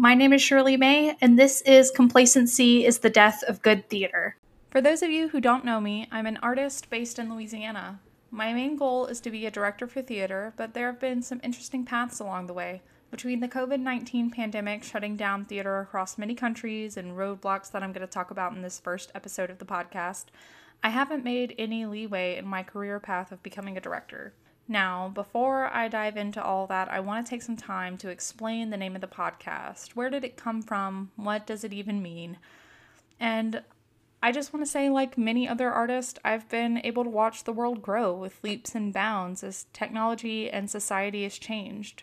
My name is Shirley Mae, and this is Complacency is the Death of Good Theater. For those of you who don't know me, I'm an artist based in Louisiana. My main goal is to be a director for theater, but there have been some interesting paths along the way. Between the COVID 19 pandemic shutting down theater across many countries and roadblocks that I'm going to talk about in this first episode of the podcast, I haven't made any leeway in my career path of becoming a director. Now, before I dive into all that, I want to take some time to explain the name of the podcast. Where did it come from? What does it even mean? And I just want to say, like many other artists, I've been able to watch the world grow with leaps and bounds as technology and society has changed.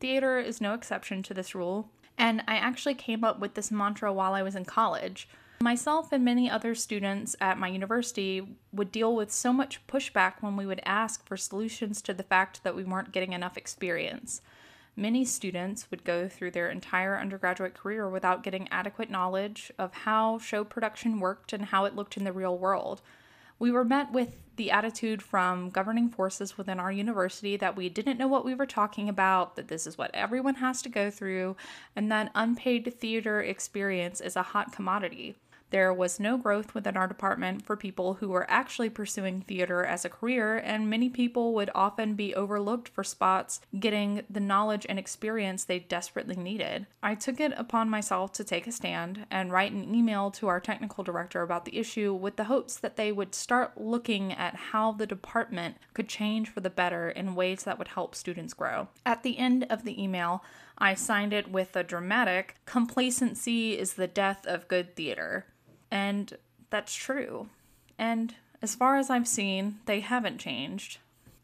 Theater is no exception to this rule, and I actually came up with this mantra while I was in college. Myself and many other students at my university would deal with so much pushback when we would ask for solutions to the fact that we weren't getting enough experience. Many students would go through their entire undergraduate career without getting adequate knowledge of how show production worked and how it looked in the real world. We were met with the attitude from governing forces within our university that we didn't know what we were talking about, that this is what everyone has to go through, and that unpaid theater experience is a hot commodity. There was no growth within our department for people who were actually pursuing theater as a career, and many people would often be overlooked for spots getting the knowledge and experience they desperately needed. I took it upon myself to take a stand and write an email to our technical director about the issue with the hopes that they would start looking at how the department could change for the better in ways that would help students grow. At the end of the email, I signed it with a dramatic complacency is the death of good theater. And that's true. And as far as I've seen, they haven't changed.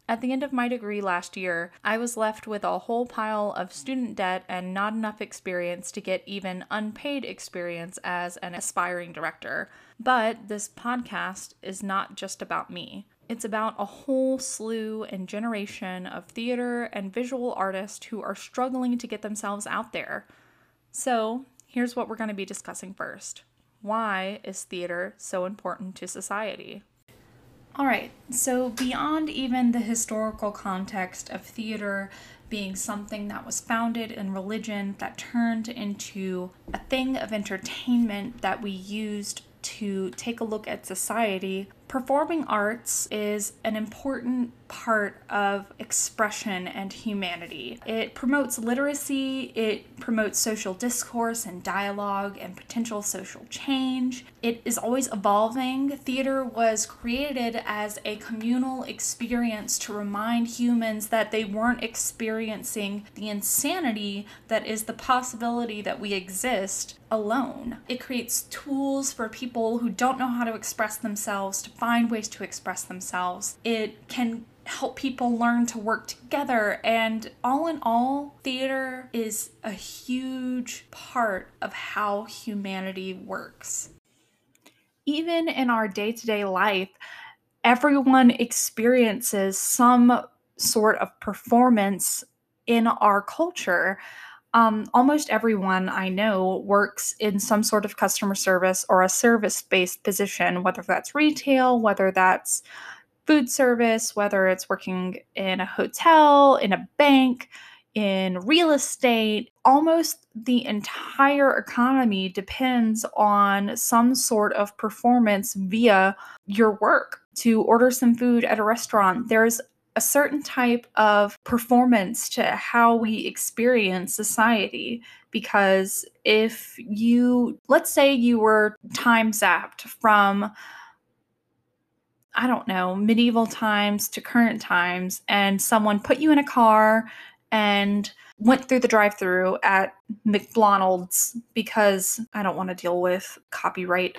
At the end of my degree last year, I was left with a whole pile of student debt and not enough experience to get even unpaid experience as an aspiring director. But this podcast is not just about me. It's about a whole slew and generation of theater and visual artists who are struggling to get themselves out there. So, here's what we're going to be discussing first. Why is theater so important to society? All right, so beyond even the historical context of theater being something that was founded in religion that turned into a thing of entertainment that we used to take a look at society, performing arts is an important part of expression and humanity. It promotes literacy, it promotes social discourse and dialogue and potential social change. It is always evolving. Theater was created as a communal experience to remind humans that they weren't experiencing the insanity that is the possibility that we exist alone. It creates tools for people who don't know how to express themselves to find ways to express themselves. It can help people learn to work together. And all in all, theater is a huge part of how humanity works. Even in our day to day life, everyone experiences some sort of performance in our culture. Um, almost everyone I know works in some sort of customer service or a service based position, whether that's retail, whether that's food service, whether it's working in a hotel, in a bank, in real estate, almost the entire economy depends on some sort of performance via your work. To order some food at a restaurant, there's a certain type of performance to how we experience society. Because if you, let's say you were time zapped from I don't know, medieval times to current times, and someone put you in a car and went through the drive through at McDonald's because I don't want to deal with copyright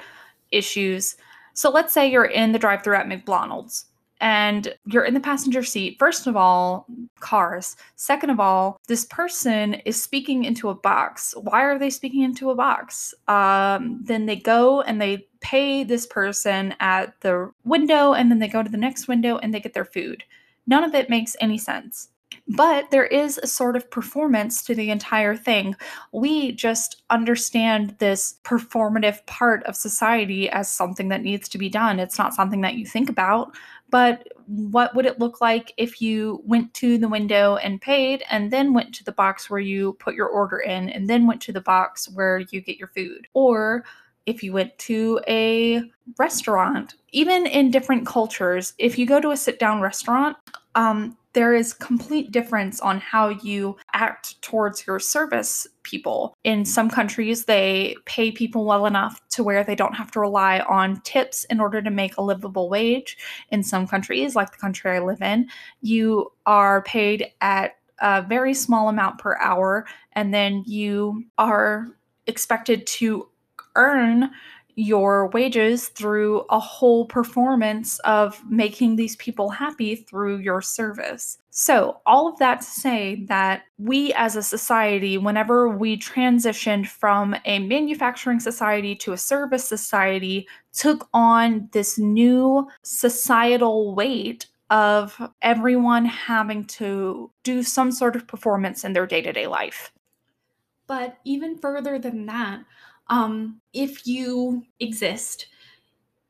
issues. So let's say you're in the drive through at McDonald's and you're in the passenger seat. First of all, cars. Second of all, this person is speaking into a box. Why are they speaking into a box? Um, then they go and they pay this person at the window, and then they go to the next window and they get their food. None of it makes any sense. But there is a sort of performance to the entire thing. We just understand this performative part of society as something that needs to be done. It's not something that you think about, but what would it look like if you went to the window and paid and then went to the box where you put your order in and then went to the box where you get your food? Or if you went to a restaurant, even in different cultures, if you go to a sit down restaurant, um, there is complete difference on how you act towards your service people. In some countries, they pay people well enough to where they don't have to rely on tips in order to make a livable wage. In some countries, like the country I live in, you are paid at a very small amount per hour, and then you are expected to earn your wages through a whole performance of making these people happy through your service. So, all of that to say that we as a society, whenever we transitioned from a manufacturing society to a service society, took on this new societal weight of everyone having to do some sort of performance in their day to day life. But even further than that, um, if you exist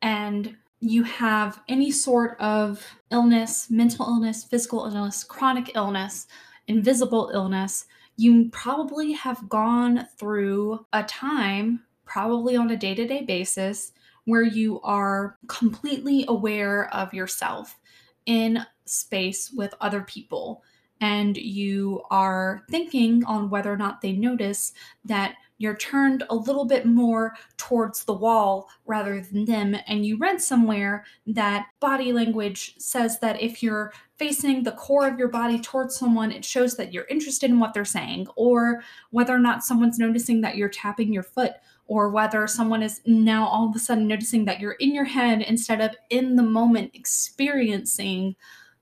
and you have any sort of illness, mental illness, physical illness, chronic illness, invisible illness, you probably have gone through a time, probably on a day to day basis, where you are completely aware of yourself in space with other people. And you are thinking on whether or not they notice that you're turned a little bit more towards the wall rather than them. And you read somewhere that body language says that if you're facing the core of your body towards someone, it shows that you're interested in what they're saying, or whether or not someone's noticing that you're tapping your foot, or whether someone is now all of a sudden noticing that you're in your head instead of in the moment experiencing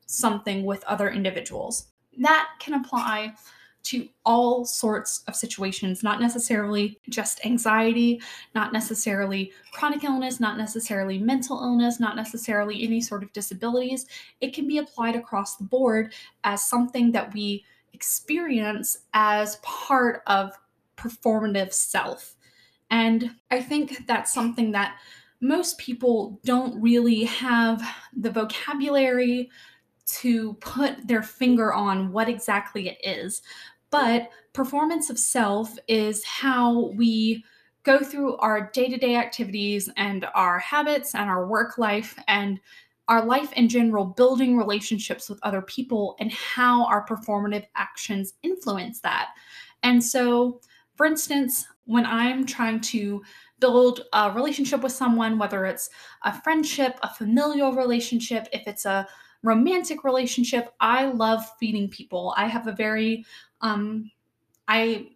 something with other individuals. That can apply to all sorts of situations, not necessarily just anxiety, not necessarily chronic illness, not necessarily mental illness, not necessarily any sort of disabilities. It can be applied across the board as something that we experience as part of performative self. And I think that's something that most people don't really have the vocabulary to put their finger on what exactly it is. But performance of self is how we go through our day to day activities and our habits and our work life and our life in general, building relationships with other people and how our performative actions influence that. And so, for instance, when I'm trying to build a relationship with someone, whether it's a friendship, a familial relationship, if it's a romantic relationship, I love feeding people. I have a very um, I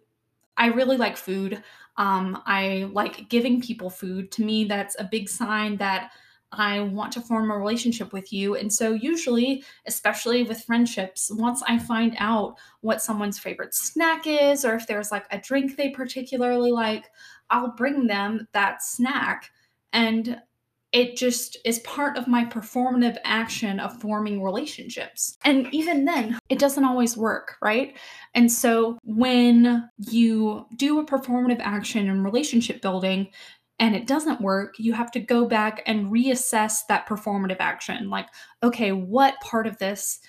I really like food. Um, I like giving people food. To me, that's a big sign that I want to form a relationship with you. And so, usually, especially with friendships, once I find out what someone's favorite snack is, or if there's like a drink they particularly like, I'll bring them that snack. And it just is part of my performative action of forming relationships. And even then, it doesn't always work, right? And so when you do a performative action in relationship building, and it doesn't work, you have to go back and reassess that performative action. Like, okay, what part of this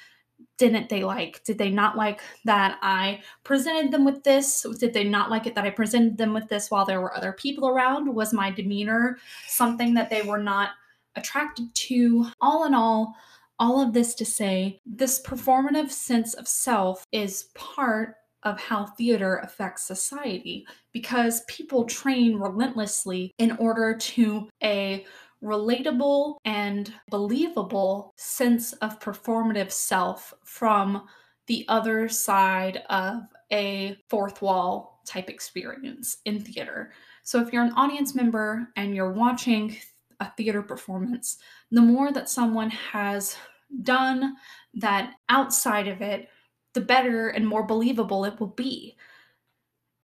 didn't they like? Did they not like that I presented them with this? Did they not like it that I presented them with this while there were other people around? Was my demeanor something that they were not attracted to? All in all, all of this to say, this performative sense of self is part of how theater affects society because people train relentlessly in order to a relatable and believable sense of performative self from the other side of a fourth wall type experience in theater. So, if you're an audience member and you're watching a theater performance, the more that someone has done that outside of it, the better and more believable it will be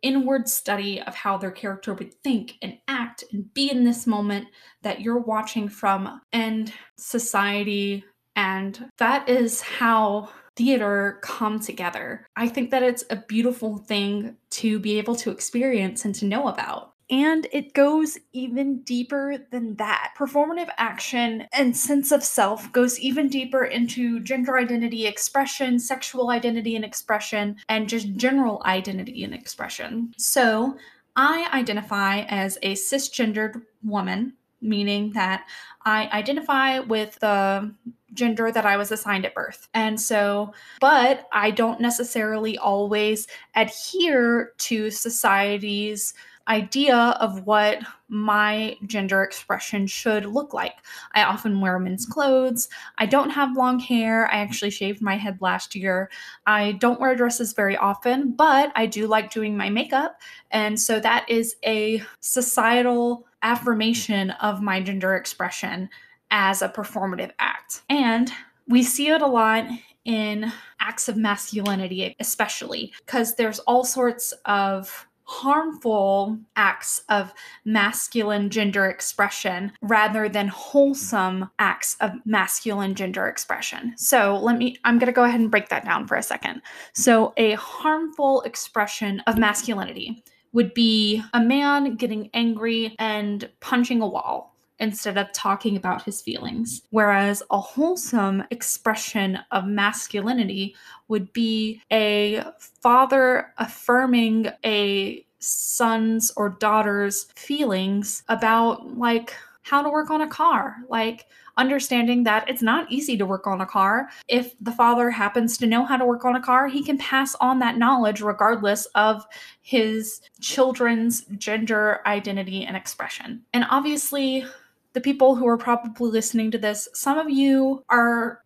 inward study of how their character would think and act and be in this moment that you're watching from and society and that is how theater come together. I think that it's a beautiful thing to be able to experience and to know about. And it goes even deeper than that. Performative action and sense of self goes even deeper into gender identity expression, sexual identity and expression, and just general identity and expression. So, I identify as a cisgendered woman, meaning that I identify with the gender that I was assigned at birth. And so, but I don't necessarily always adhere to society's idea of what my gender expression should look like. I often wear men's clothes. I don't have long hair. I actually shaved my head last year. I don't wear dresses very often, but I do like doing my makeup. And so that is a societal affirmation of my gender expression as a performative act. And we see it a lot in acts of masculinity, especially because there's all sorts of harmful acts of masculine gender expression rather than wholesome acts of masculine gender expression. So, let me, I'm going to go ahead and break that down for a second. So, a harmful expression of masculinity would be a man getting angry and punching a wall instead of talking about his feelings. Whereas a wholesome expression of masculinity would be a father affirming a son's or daughter's feelings about, like, how to work on a car. Like, understanding that it's not easy to work on a car. If the father happens to know how to work on a car, he can pass on that knowledge regardless of his children's gender identity and expression. And obviously, the people who are probably listening to this, some of you are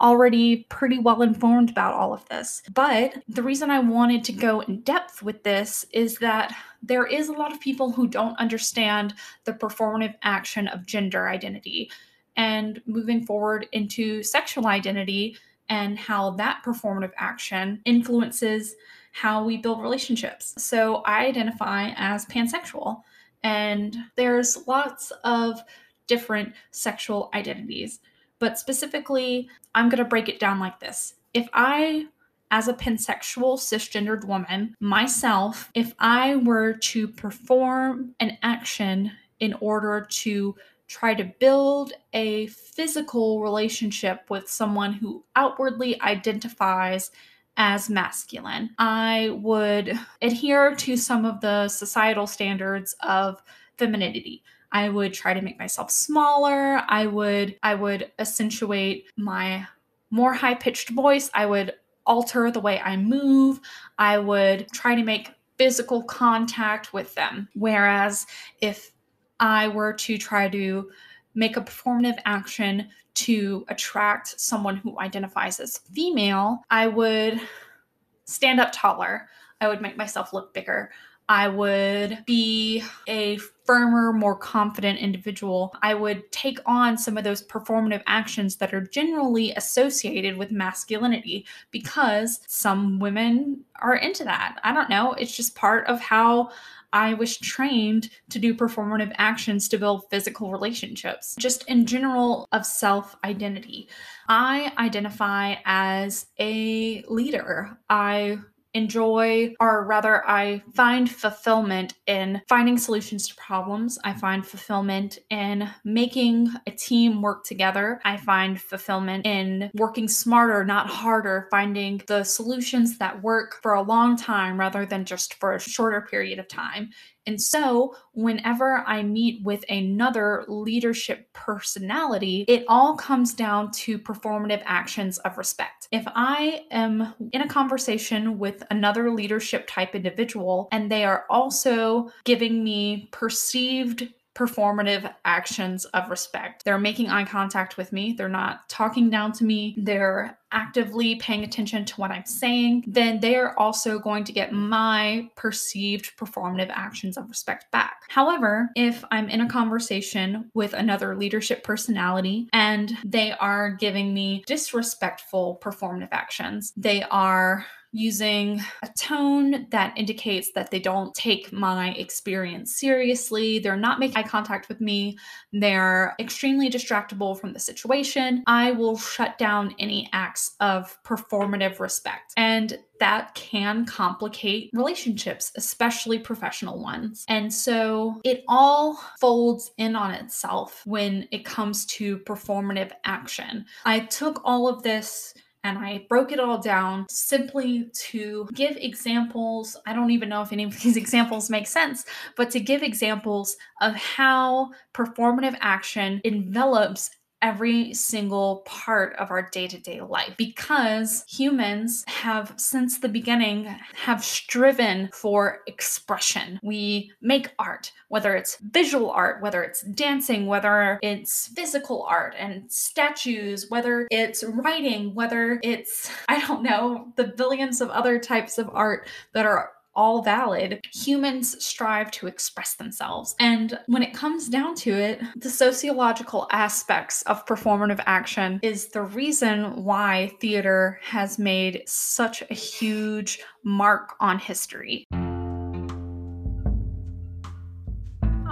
already pretty well informed about all of this. But the reason I wanted to go in depth with this is that there is a lot of people who don't understand the performative action of gender identity and moving forward into sexual identity and how that performative action influences how we build relationships. So I identify as pansexual. And there's lots of different sexual identities. But specifically, I'm going to break it down like this. If I, as a pansexual cisgendered woman, myself, if I were to perform an action in order to try to build a physical relationship with someone who outwardly identifies as masculine. I would adhere to some of the societal standards of femininity. I would try to make myself smaller. I would I would accentuate my more high-pitched voice. I would alter the way I move. I would try to make physical contact with them. Whereas if I were to try to make a performative action to attract someone who identifies as female, I would stand up taller. I would make myself look bigger. I would be a firmer, more confident individual. I would take on some of those performative actions that are generally associated with masculinity because some women are into that. I don't know. It's just part of how I was trained to do performative actions to build physical relationships, just in general of self identity. I identify as a leader. I enjoy, or rather, I find fulfillment in finding solutions to problems. I find fulfillment in making a team work together. I find fulfillment in working smarter, not harder, finding the solutions that work for a long time rather than just for a shorter period of time. And so, whenever I meet with another leadership personality, it all comes down to performative actions of respect. If I am in a conversation with another leadership type individual and they are also giving me perceived performative actions of respect. They're making eye contact with me, they're not talking down to me, they're actively paying attention to what I'm saying, then they are also going to get my perceived performative actions of respect back. However, if I'm in a conversation with another leadership personality and they are giving me disrespectful performative actions, they are using a tone that indicates that they don't take my experience seriously. They're not making eye contact with me. They're extremely distractible from the situation. I will shut down any acts of performative respect. And that can complicate relationships, especially professional ones. And so it all folds in on itself when it comes to performative action. I took all of this and I broke it all down simply to give examples. I don't even know if any of these examples make sense, but to give examples of how performative action envelops every single part of our day-to-day life because humans have since the beginning have striven for expression. We make art whether it's visual art whether it's dancing whether it's physical art and statues whether it's writing whether it's i don't know the billions of other types of art that are all valid. Humans strive to express themselves. And when it comes down to it, the sociological aspects of performative action is the reason why theater has made such a huge mark on history.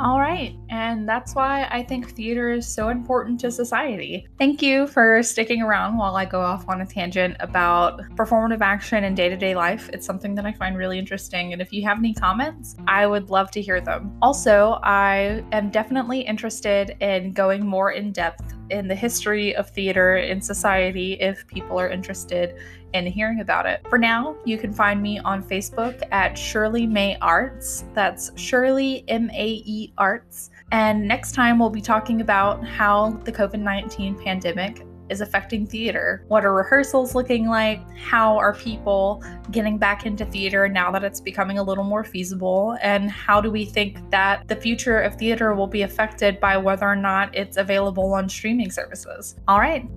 All right. And that's why I think theater is so important to society. Thank you for sticking around while I go off on a tangent about performative action in day to day life. It's something that I find really interesting. And if you have any comments, I would love to hear them. Also, I am definitely interested in going more in depth in the history of theater in society if people are interested in hearing about it. For now, you can find me on Facebook at Shirley Mae Arts. That's Shirley M A E Arts. And next time, we'll be talking about how the COVID 19 pandemic is affecting theater. What are rehearsals looking like? How are people getting back into theater now that it's becoming a little more feasible? And how do we think that the future of theater will be affected by whether or not it's available on streaming services? All right.